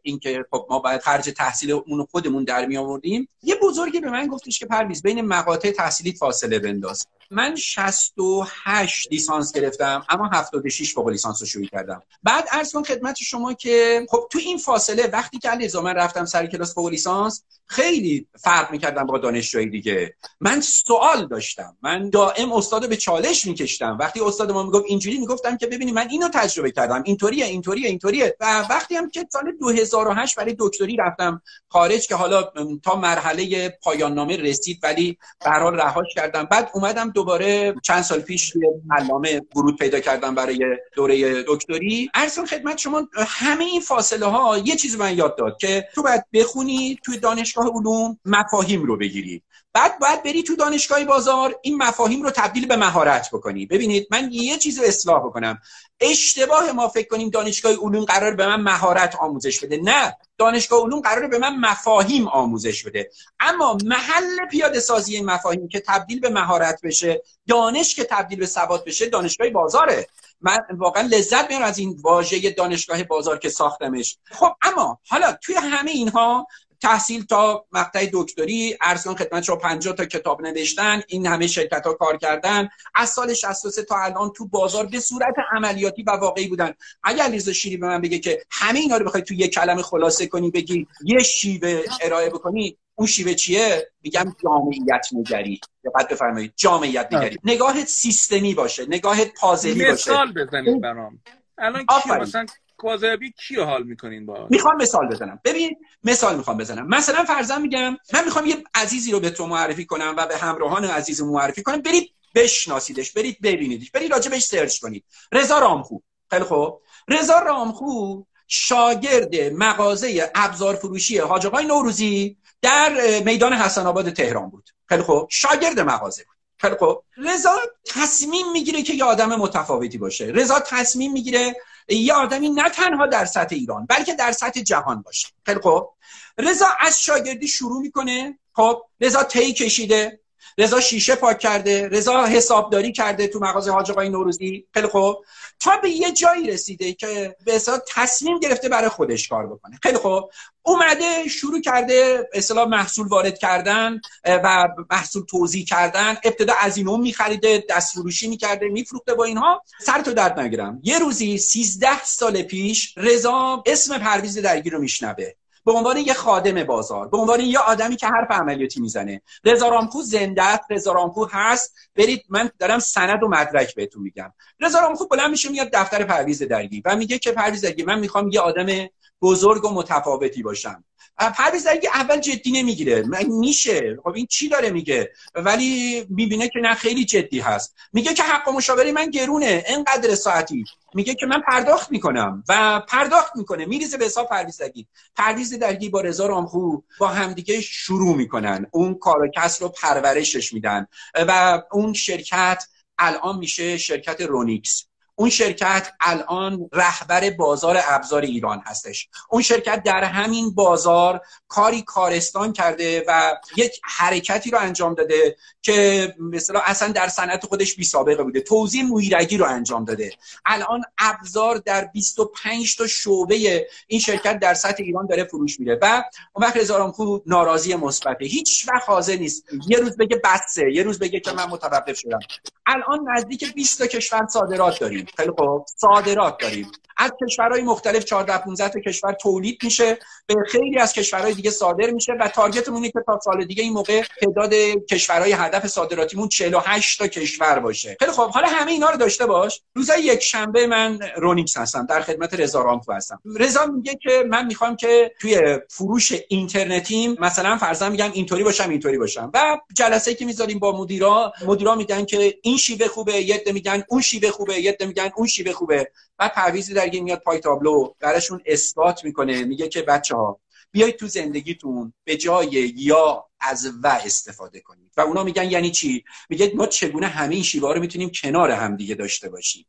اینکه خب ما باید خرج تحصیل اون خودمون در می آوردیم یه بزرگی به من گفتش که پرویز بین مقاطع تحصیلی فاصله بنداز. من 68 لیسانس گرفتم اما 76 فوق لیسانس رو شروع کردم. بعد عرض کن خدمت شما که خب تو این فاصله وقتی که علیرضا من رفتم سر کلاس فوق لیسانس خیلی فرق می‌کردم با دانشجوی دیگه. من سوال داشتم. من دائم استاد به چالش میکشتم. وقتی استاد ما می‌گفت اینجوری می‌گفتم که ببینید من اینو تجربه کردم. اینطوریه اینطوریه اینطوریه. و وقتی هم که سال 2008 برای دکتری رفتم خارج که حالا تا مرحله پایان نامه رسید ولی به هر حال رهاش کردم. بعد اومدم دوباره چند سال پیش علامه ورود پیدا کردم برای دوره دکتری. ارسال خدمت شما همه این فاصله ها یه چیز من یاد داد که تو باید بخونی توی دانشگاه علوم مفاهیم رو بگیری. بعد باید بری تو دانشگاه بازار این مفاهیم رو تبدیل به مهارت بکنی. ببینید من یه چیز رو اصلاح بکنم. اشتباه ما فکر کنیم دانشگاه علوم قرار به من مهارت آموزش بده. نه دانشگاه علوم قرار به من مفاهیم آموزش بده. اما محل پیاده سازی این مفاهیم که تبدیل به مهارت بشه دانش که تبدیل به ثبات بشه دانشگاه بازاره. من واقعا لذت میارم از این واژه دانشگاه بازار که ساختمش. خب اما حالا توی همه اینها تحصیل تا مقطع دکتری ارزان خدمت شما 50 تا کتاب نوشتن این همه شرکت ها کار کردن. از سال 63 تا الان تو بازار به صورت عملیاتی و واقعی بودن. اگر لیزا شیری به من بگه که همه اینا رو بخوای تو یک کلمه خلاصه کنی بگی یه شیوه ارائه بکنی اون شیوه چیه؟ میگم جامعیت نگری. دقت بفرمایید. جامعیت نگری. نگاهت سیستمی باشه نگاهت پازلی باشه. مثال بزنید برام. الان کی مثلا بازاریابی کی حال می‌کنین با می‌خوام مثال بزنم. ببین مثال می‌خوام بزنم. مثلا فرضاً میگم من می‌خوام یه عزیزی رو به تو معرفی کنم و به همراهان عزیز معرفی کنم. برید بشناسیدش برید ببینیدش برید راجبش سرچ کنید. رضا رامخو. خیلی خوب. رضا رامخو شاگرد مغازه ابزار فروشی حاج نوروزی در میدان حسن آباد تهران بود. خیلی خوب. شاگرد مغازه بود. خیلی خوب. رضا تصمیم می‌گیره که یه آدم متفاوتی باشه. رضا تصمیم می‌گیره یه آدمی نه تنها در سطح ایران بلکه در سطح جهان باشه. خیلی خب رضا از شاگردی شروع می‌کنه. خب رضا تی کشیده. رضا شیشه پاک کرده رضا حسابداری کرده تو مغازه حاج آقای نوروزی. خیلی خوب. تا به یه جایی رسیده که به تصمیم گرفته برای خودش کار بکنه. خیلی خوب. اومده شروع کرده اصلا محصول وارد کردن و محصول توضیح کردن. ابتدا از این اون میخریده دست فروشی می‌کرده میفروخته با اینها. سر تو درد نگیرم. یه روزی 13 سال پیش رضا اسم پرویز درگیر رو میشنوه. به عنوان یه خادم بازار به عنوان یه آدمی که حرف عملیاتی می‌زنه. رضا زنده است رضا رامکو هست. برید من دارم سند و مدرک بهتون میگم. رضا رامکو بلند میشه میاد دفتر پرویز درگی و میگه که پرویز درگی من می‌خوام یه آدم بزرگ و متفاوتی باشم. پرویز اول جدی نمی‌گیره. میشه. خب این چی داره میگه؟ ولی می‌بینه که نه خیلی جدی هست. میگه که حق مشاوره من گرونه. اینقدر ساعتی. میگه که من پرداخت می‌کنم و پرداخت می‌کنه. میریزه به حساب پرویزدگی پرویز درگی با رضا رامخو با همدیگه شروع می‌کنن. اون کار کس رو پرورشش میدن. و اون شرکت الان میشه شرکت رونیکس. اون شرکت الان رهبر بازار ابزار ایران هستش. اون شرکت در همین بازار کاری کارستان کرده و یک حرکتی رو انجام داده که مثلا اصلا در صنعت خودش بی سابقه بوده. توزیع مویرگی رو انجام داده. الان ابزار در 25 تا شعبه این شرکت در سطح ایران داره فروش میره و اون وقت رضا ناراضی مثبته. هیچ وقت حاضر نیست. یه روز بگه بسه یه روز بگه که من متوقف شدم. الان نزدیک 20 تا کشور صادرات داریم. داریم خیلی خوب. صادرات داریم از کشورهای مختلف 14 15 تا کشور تولید میشه. به خیلی از کشورهای دیگه صادر میشه و تارگتمون اینه که تا سال دیگه این موقع تعداد کشورهای هدف صادراتیمون 48 تا کشور باشه. خیلی خب حالا همه اینا رو داشته باش. روزای یک شنبه من رونیکس هستم. در خدمت رضا رامکو هستم. رضا میگه که من می‌خوام که توی فروش اینترنتیم مثلا فرضاً میگم اینطوری باشم اینطوری باشم. و جلسه که می‌ذاریم با مدیرا مدیرا میگن که این شیوه خوبه یه میگن اون شیوه خوبه یه میگن اون شیوه خوبه. بعد پرویزی درگیر میاد پای تابلو براشون اثبات می‌کنه میگه که بچه ها بیایید تو زندگیتون به جای یا از و استفاده کنید. و اونا میگن یعنی چی؟ میگه ما چگونه همه این شیوه رو می‌تونیم کنار هم دیگه داشته باشیم.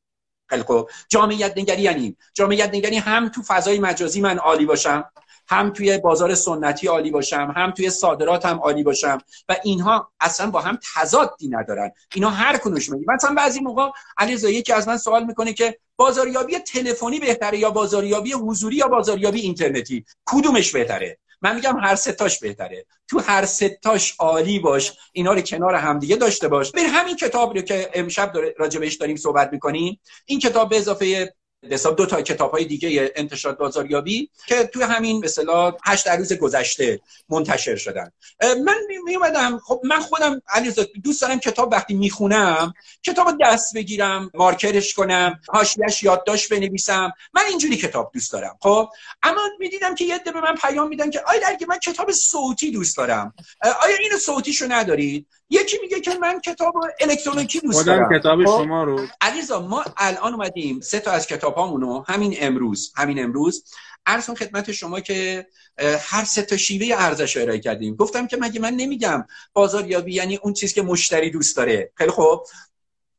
خیلی خب جامعیت نگری یعنی؟ جامعیت نگری هم تو فضای مجازی من عالی باشم؟ هم توی بازار سنتی عالی باشم هم توی صادرات هم عالی باشم و اینها اصلا با هم تضادی ندارن. اینا هر کنوش میگه مثلا بعضی موقع علیرضا یکی از من سوال می‌کنه که بازاریابی تلفنی بهتره یا بازاریابی حضوری یا بازاریابی اینترنتی؟ کدومش بهتره؟ من میگم هر ستاش بهتره. تو هر ستاش عالی باش اینا رو کنار همدیگه داشته باش. ببین همین کتاب رو که امشب راجبش داریم صحبت می‌کنیم. این کتاب به اضافه حساب دو تا کتاب های دیگه انتشارات بازاریابی که توی همین مثلا هشت روز گذشته منتشر شدن. من می اومدم خب من خودم علی دوست دارم کتاب وقتی می‌خونم کتاب دست بگیرم مارکرش کنم حاشیه‌اش یادداشت بنویسم. من اینجوری کتاب دوست دارم خب؟ اما می‌دیدم که یه به من پیام میدن که آیا اگه من کتاب صوتی دوست دارم آیا اینو صوتیشو ندارید؟ یکی میگه که من کتاب الکترونیکی دوست دارم. کتاب خب، شما رو علیرضا ما الان اومدیم سه تا از کتابامونو همین امروز همین امروز. ارسون خدمت شما که هر سه تا شیوه ارزش ارائه کردیم. گفتم که مگه من نمیگم بازاریابی یعنی اون چیزی که مشتری دوست داره. خیلی خوب.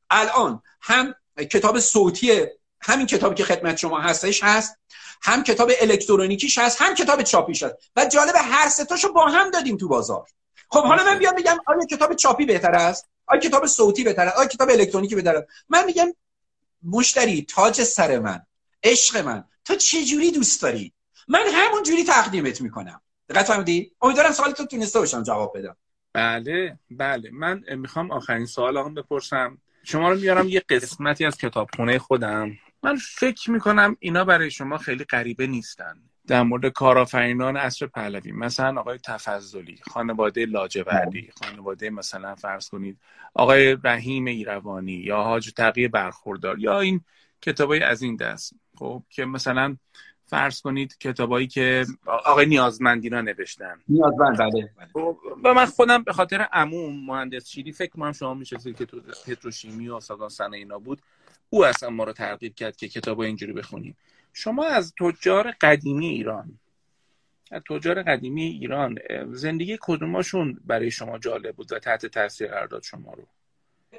الان هم کتاب صوتی همین کتابی که خدمت شما هستش هست هم کتاب الکترونیکیش هست هم کتاب چاپیش هست. و جالب هر سه تاشو با هم دادیم تو بازار. خب حالا من بیام بگم آیا کتاب چاپی بهتر است؟ آیا کتاب صوتی بهتر است؟ آیا کتاب الکترونیکی بهتر است؟ من میگم مشتری تاج سر من عشق من تو چه جوری دوست داری؟ من همون جوری تقدیمت می‌کنم. دقت فهمیدی امیدوارم سوالتو تونسته باشم جواب بدم. بله بله. من می‌خوام آخرین سوال هم بپرسم. شما رو میارم یه قسمتی از کتابخونه خودم. من فکر می‌کنم اینا برای شما خیلی غریبه نیستن. در مورد کارآفرینان عصر پهلوی مثلا آقای تفضلی خانواده لاجوردی خانواده مثلا فرض کنید آقای رحیم ایروانی یا حاج تقی برخوردار یا این کتابای از این دست. خب که مثلا فرض کنید کتابایی که آقای نیازمندینا نوشتن. نیازمند بله, بله. خب، و من خودم به خاطر عموم مهندس شیری فکر کنم شما میشه که تو پتروشیمی و سازان صنایع اینا بود او اصلا ما رو ترغیب کرد که کتاب اینجوری بخونیم. شما از تجار قدیمی ایران از تجار قدیمی ایران زندگی کدوماشون برای شما جالب بود و تحت تاثیر قرار داد شما رو؟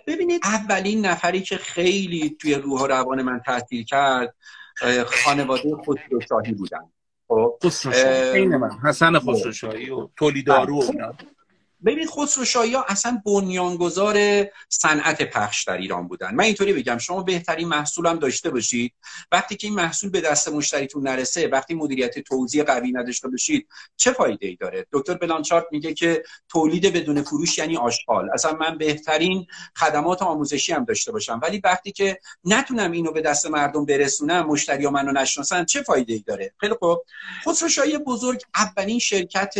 ببینید اولین نفری که خیلی توی روح و روان من تاثیر کرد خانواده خسروشاهی بودن. خب؟ من حسن خسروشاهی و تولیدارو و ببین خسروشاهی ها اصلا بنیانگذار صنعت پخش در ایران بودن. من اینطوری بگم شما بهترین محصول هم داشته باشید. وقتی که این محصول به دست مشتریتون نرسه وقتی مدیریت توزیع قوی نداشته باشید چه فایده ای داره؟ دکتر بلانچارت میگه که تولید بدون فروش یعنی آشغال. اصلا من بهترین خدمات آموزشی هم داشته باشم. ولی وقتی که نتونم اینو به دست مردم برسونم مشتری ها منو نشناسن چه فایده ای داره؟ خیلی خوب. خسروشاهی بزرگ اولین شرکت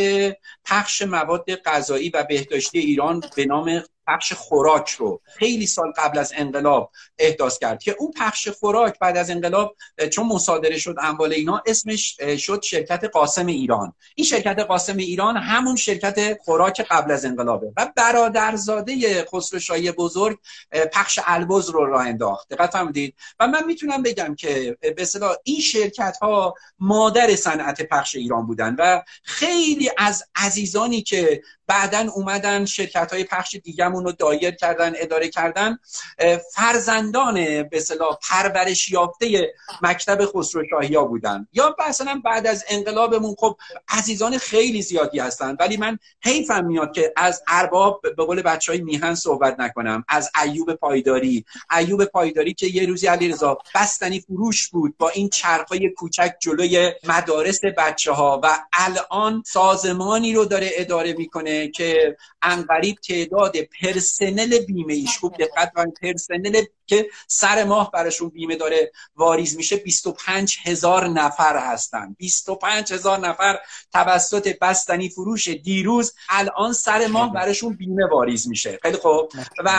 پخش مواد غذایی و بهداشتی ایران به نام پخش خوراک رو خیلی سال قبل از انقلاب احداث کرد که اون پخش خوراک بعد از انقلاب چون مصادره شد اموال اینا اسمش شد شرکت قاسم ایران. این شرکت قاسم ایران همون شرکت خوراک قبل از انقلابه و برادرزاده خسروشاهی بزرگ پخش البز رو راه انداخت. دقت فهمیدید و من می‌تونم بگم که به اصطلاح این شرکت ها مادر صنعت پخش ایران بودن و خیلی از عزیزانی که بعدا اومدن شرکت های پخش دیگه رو دایر کردن اداره کردن. فرزندان به اصطلاح پرورش یافته مکتب خسروشاهی ها بودن. یا مثلا بعد از انقلابمون خب عزیزان خیلی زیادی هستن. ولی من حیفم میاد که از ارباب به قول بچه های میهن صحبت نکنم. از ایوب پایداری. ایوب پایداری که یه روزی علیرضا بستنی فروش بود با این چرخای کوچک جلوی مدارس بچه ها و الان سازمانی رو داره اداره می‌کنه. که انقریب تعداد پرسنل بیمه ایش خوب دقت کنید پرسنل که سر ماه براشون بیمه داره واریز میشه 25 هزار نفر هستن. 25 هزار نفر توسط بستنی فروش دیروز الان سر ماه براشون بیمه واریز میشه. خیلی خوب. و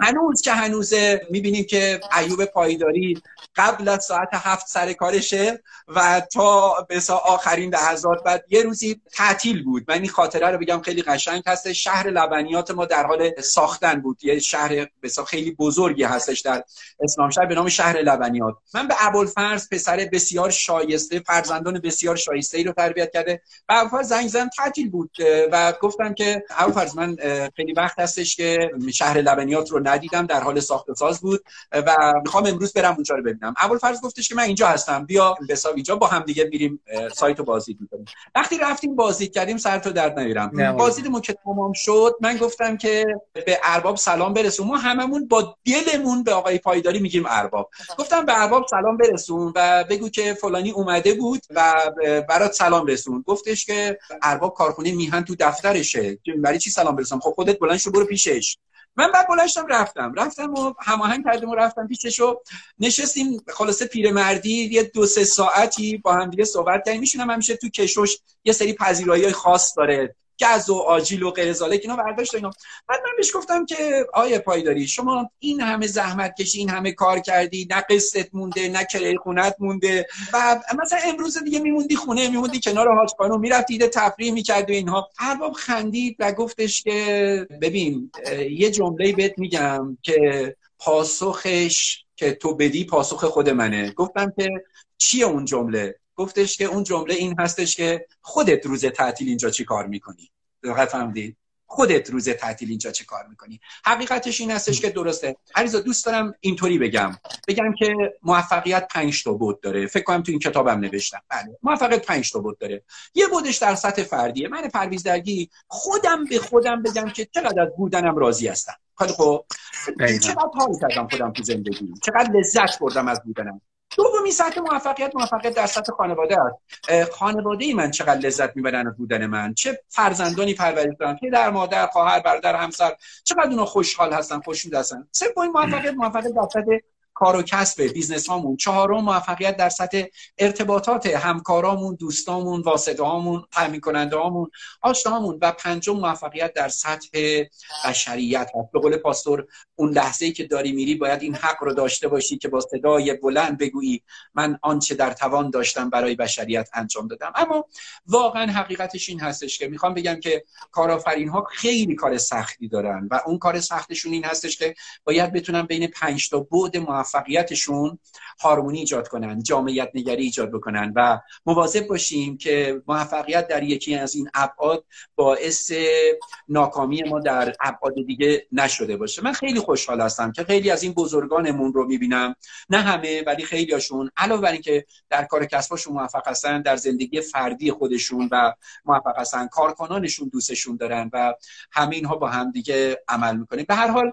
هنوز که هنوز می‌بینیم که ایوب پایداری قبل از ساعت هفت سر کارشه و تا به آخرین لحظات بعد یه روزی تعطیل بود. من این خاطره رو بگم خیلی قشنگ هست شهر لبنیات ما در حال ساختن بود. یه شهر بسا خیلی بزرگی هستش در اسلام شهر به نام شهر لبنیات. من به ابوالفرز پسر بسیار شایسته فرزندان بسیار شایسته ای رو تربیت کرده. و ابوالفرز زنگ زن تعطیل بود و گفتم که ابوالفرز من خیلی وقت هستش که شهر لبنیات رو ندیدم در حال ساخت ساز بود و می‌خوام امروز برم اونجا رو ببینم. ابوالفرز گفتش که من اینجا هستم بیا بسا اینجا با هم دیگه میریم سایت رو بازدید می‌کنیم. وقتی رفتیم بازدید کردیم سر تو درد نمیرم بازدیدمون که تمام شد من گفتم که به ارباب سلام برسون. ما هممون با دلمون به آقای پایداری میگیم ارباب. گفتم به ارباب سلام برسون و بگو که فلانی اومده بود و برات سلام رسون. گفتش که ارباب کارخونه میهن تو دفترشه. برای چی سلام برسون خب خودت بلند شو برو پیشش. من بعد بلنشتم رفتم. رفتم و هماهنگ کردیم و رفتم پیشش و نشستیم خلاصه پیرمردی یه دو سه ساعتی با هم دیگه صحبت کردیم. میشونم همیشه تو کشوش یه سری پذیرایی خاص داره. گز و آجیل و غیر زالک اینا برداشت اینا. بعد من بهش گفتم که آیه پایداری شما این همه زحمت کشی این همه کار کردی نه قصت مونده نه کرایه خونت مونده و مثلا امروز دیگه میموندی خونه میموندی کنار حاج خانم می‌رفتی ایده تفریح می‌کردی اینها. ارباب خندید و گفتش که ببین یه جمله بهت میگم که پاسخش که تو بدی پاسخ خود منه. گفتم که چیه اون جمله؟ گفتش که اون جمله این هستش که خودت روز تعطیل اینجا چی کار می‌کنی؟ دقیق فهمدید خودت روز تعطیل اینجا چه کار می‌کنی؟ حقیقتش این هستش که درسته. عریضا دوست دارم اینطوری بگم. بگم که موفقیت پنج تا بود داره. فکر کنم تو این کتابم نوشتم. بله موفقیت پنج تا بود داره. یه بودش در سطح فردیه من پرویز درگی خودم به خودم بگم که چقدر از بودنم راضی هستم. خیلی خب چقدر حال کردم خودم تو زندگی چقدر لذت بردم از بودنم. دومی سطح موفقیت موفقیت در سطح خانواده است. خانواده‌ی من چقدر لذت می‌برن از بودن من؟ چه فرزندانی پرورش دارم که در مادر خواهر برادر همسر؟ چقدر اونا خوشحال هستن خوشنود هستن؟ سومین موفقیت موفقیت در سطح کار و کسب business هامون چهارم موفقیت در سطح ارتباطات همکارامون دوستامون واسطه هامون تامین کننده هامون آشناهامون و پنجم موفقیت در سطح بشریت. هست به قول پاستور اون لحظه ای که داری میری باید این حق رو داشته باشی که با صدای بلند بگویی من آنچه در توان داشتم برای بشریت انجام دادم. اما واقعا حقیقتش این هستش که می‌خوام بگم که کارآفرین ها خیلی کار سختی دارن و اون کار سختشون این هستش که باید بتونن بین پنج تا بعد موفقیتشون هارمونی ایجاد کنن جامعیت نگری ایجاد بکنن و مواظب باشیم که موفقیت در یکی از این ابعاد باعث ناکامی ما در ابعاد دیگه نشده باشه. من خیلی خوشحال هستم که خیلی از این بزرگانمون رو می‌بینم. نه همه ولی خیلیاشون. علاوه بر اینکه در کار کسبشون موفق هستن در زندگی فردی خودشون و موفق هستن. کارکنانشون دوستشون دارن و همه اینها با هم دیگه عمل می‌کنیم. به هر حال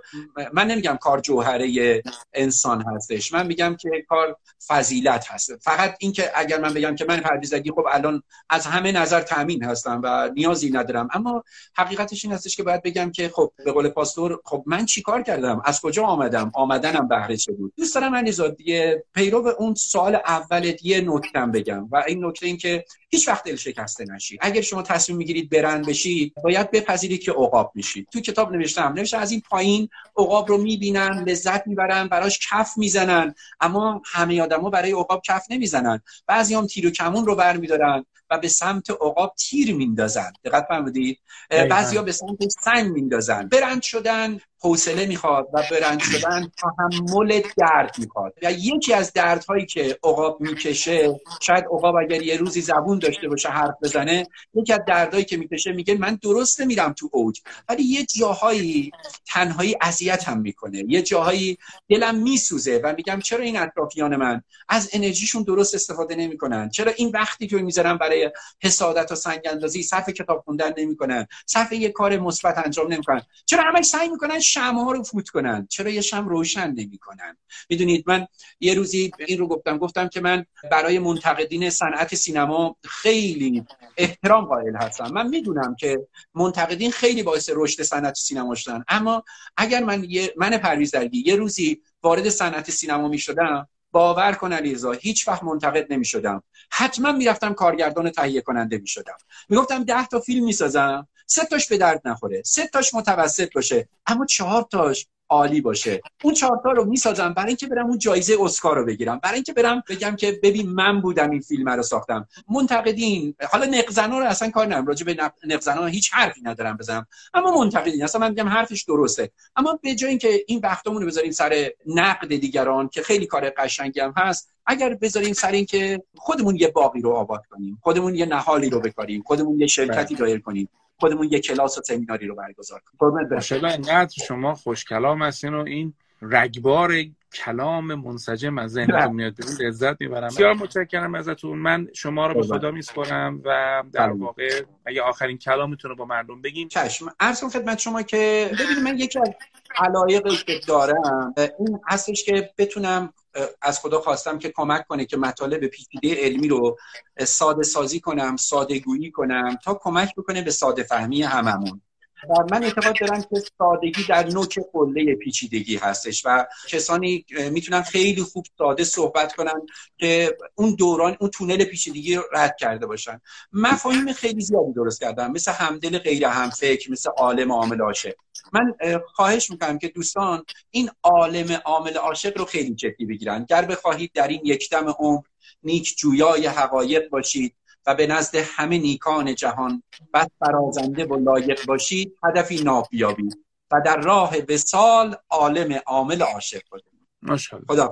من نمیگم کار جوهره انسان هستش. من میگم که کار فضیلت هست. فقط اینکه اگر من بگم که من پرویزگی خب الان از همه نظر تامین هستم و نیازی ندارم. اما حقیقتش این هستش که باید بگم که خب به قول پاستور خب من چیکار کردم؟ از کجا آمدم؟ آمدنم بهره چه بود؟ دوست دارم دیگه پیرو اون سوال اول یه نکتم بگم و این نکته این که هیچ وقت دل شکسته نشید اگر شما تصمیم می‌گیرید برند بشید باید بپذیرید که عقاب میشید. تو کتاب نوشتم نوشته از این پایین عقاب رو می‌بینن لذت می‌برن براش کف می‌زنن اما همه آدما برای عقاب کف نمی‌زنن. بعضی هم تیر و کمون رو برمیدارن. و به سمت عقاب تیر میندازن دقت فرمودید؟ بعضیا به سمت سنگ میندازن برند شدن حوصله می‌خواد و برند شدن تحمل درد می‌خواد. و یکی از دردهایی که عقاب می‌کشه شاید عقاب اگر یه روزی زبون داشته باشه حرف بزنه یکی از دردهایی که می‌کشه میگه من درسته میرم تو اوج ولی یه جاهایی تنهایی اذیت هم می‌کنه. یه جاهایی دلم میسوزه و میگم چرا این اطرافیان من از انرژیشون درست استفاده نمی‌کنن؟ چرا این وقتی که می‌ذارن برای حسادت و سنگ اندازی صفحه کتاب خوندن نمی‌کنن. صفحه یه کار مثبت انجام نمی‌کنن. چرا همش سعی می‌کنن شمع ها رو فوت کنن؟ چرا یه شم روشن نمی‌کنن؟ می‌دونید من یه روزی این رو گفتم. گفتم که من برای منتقدین صنعت سینما خیلی احترام قائل هستم. من می‌دونم که منتقدین خیلی باعث رشد صنعت سینما شدن. اما اگر من یه من پرویز درگی یه روزی وارد صنعت سینما می شدم باور کن علیرضا هیچ وقت منتقد نمی شدم حتما می‌رفتم کارگردان تهیه کننده می شدم می‌گفتم ده تا فیلم می‌سازم. سه تاش به درد نخوره. سه تاش متوسط باشه. اما چهار تاش عالی باشه. اون چهارتا رو می‌سازم برای اینکه برم اون جایزه اسکار رو بگیرم. برای اینکه برم بگم که ببین من بودم این فیلم رو ساختم. منتقدین. حالا نقزنا رو اصلا کار ندارم. راجع به نقزنا هیچ حرفی ندارم بزنم. اما منتقدین. اصلا من میگم حرفش درسته. اما به جای اینکه این وقتمون رو بذاریم سر نقد دیگران که خیلی کار قشنگی هم هست اگر بذاریم سر اینکه خودمون یه باقی رو آباد کنیم خودمون یه نهالی رو بکاریم خودمون یه شرکتی بله. دایر کنیم. خودمون یه کلاس و سمیناری رو برگزار کنیم. ماشاءالله انقدر شما خوش کلام هستین و این رگبار کلام منسجم از ذهنتون بله. میاد. لذت می‌برم. بسیار متشکرم ازتون. من شما رو به خدا. میسپارم و در بله. واقع اگه آخرین کلامتون رو با مردم بگیم چشم. عرض خدمت شما که ببینید من یکی از علایقی که دارم این هستش که بتونم از خدا خواستم که کمک کنه که مطالب پیچیده علمی رو ساده سازی کنم ساده گویی کنم تا کمک بکنه به ساده فهمی هممون. و من اعتقاد دارم که سادگی در نوک قله پیچیدگی هستش و کسانی می‌تونن خیلی خوب ساده صحبت کنن که اون دوران اون تونل پیچیدگی رو رد کرده باشن. مفاهیم خیلی زیادی درست کردم مثل همدل غیر همفکر مثل عالم عامل عاشق. من خواهش می‌کنم که دوستان این عالم عامل عاشق رو خیلی جدی بگیرن. گر بخواهید در این یکدم عمر نیک جویای حقایق باشید و به نزد همه نیکان جهان بد فرازنده و لایق باشید هدفی ناب بیابید و در راه وسال عالم عامل عاشق باشید. ماشاءالله. خدا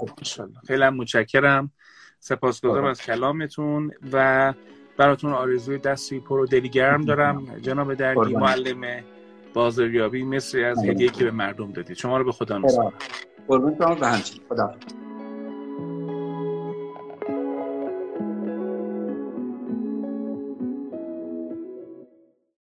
خیلی متشکرم. سپاسگزارم از کلامتون و براتون آرزوی دستی پر و دلی گرم دارم. جناب درگی معلم بازاریابی مثل از هدیه که به مردم دادید. شما رو به خدا میسپارم. قربون شما و همچنین. خدا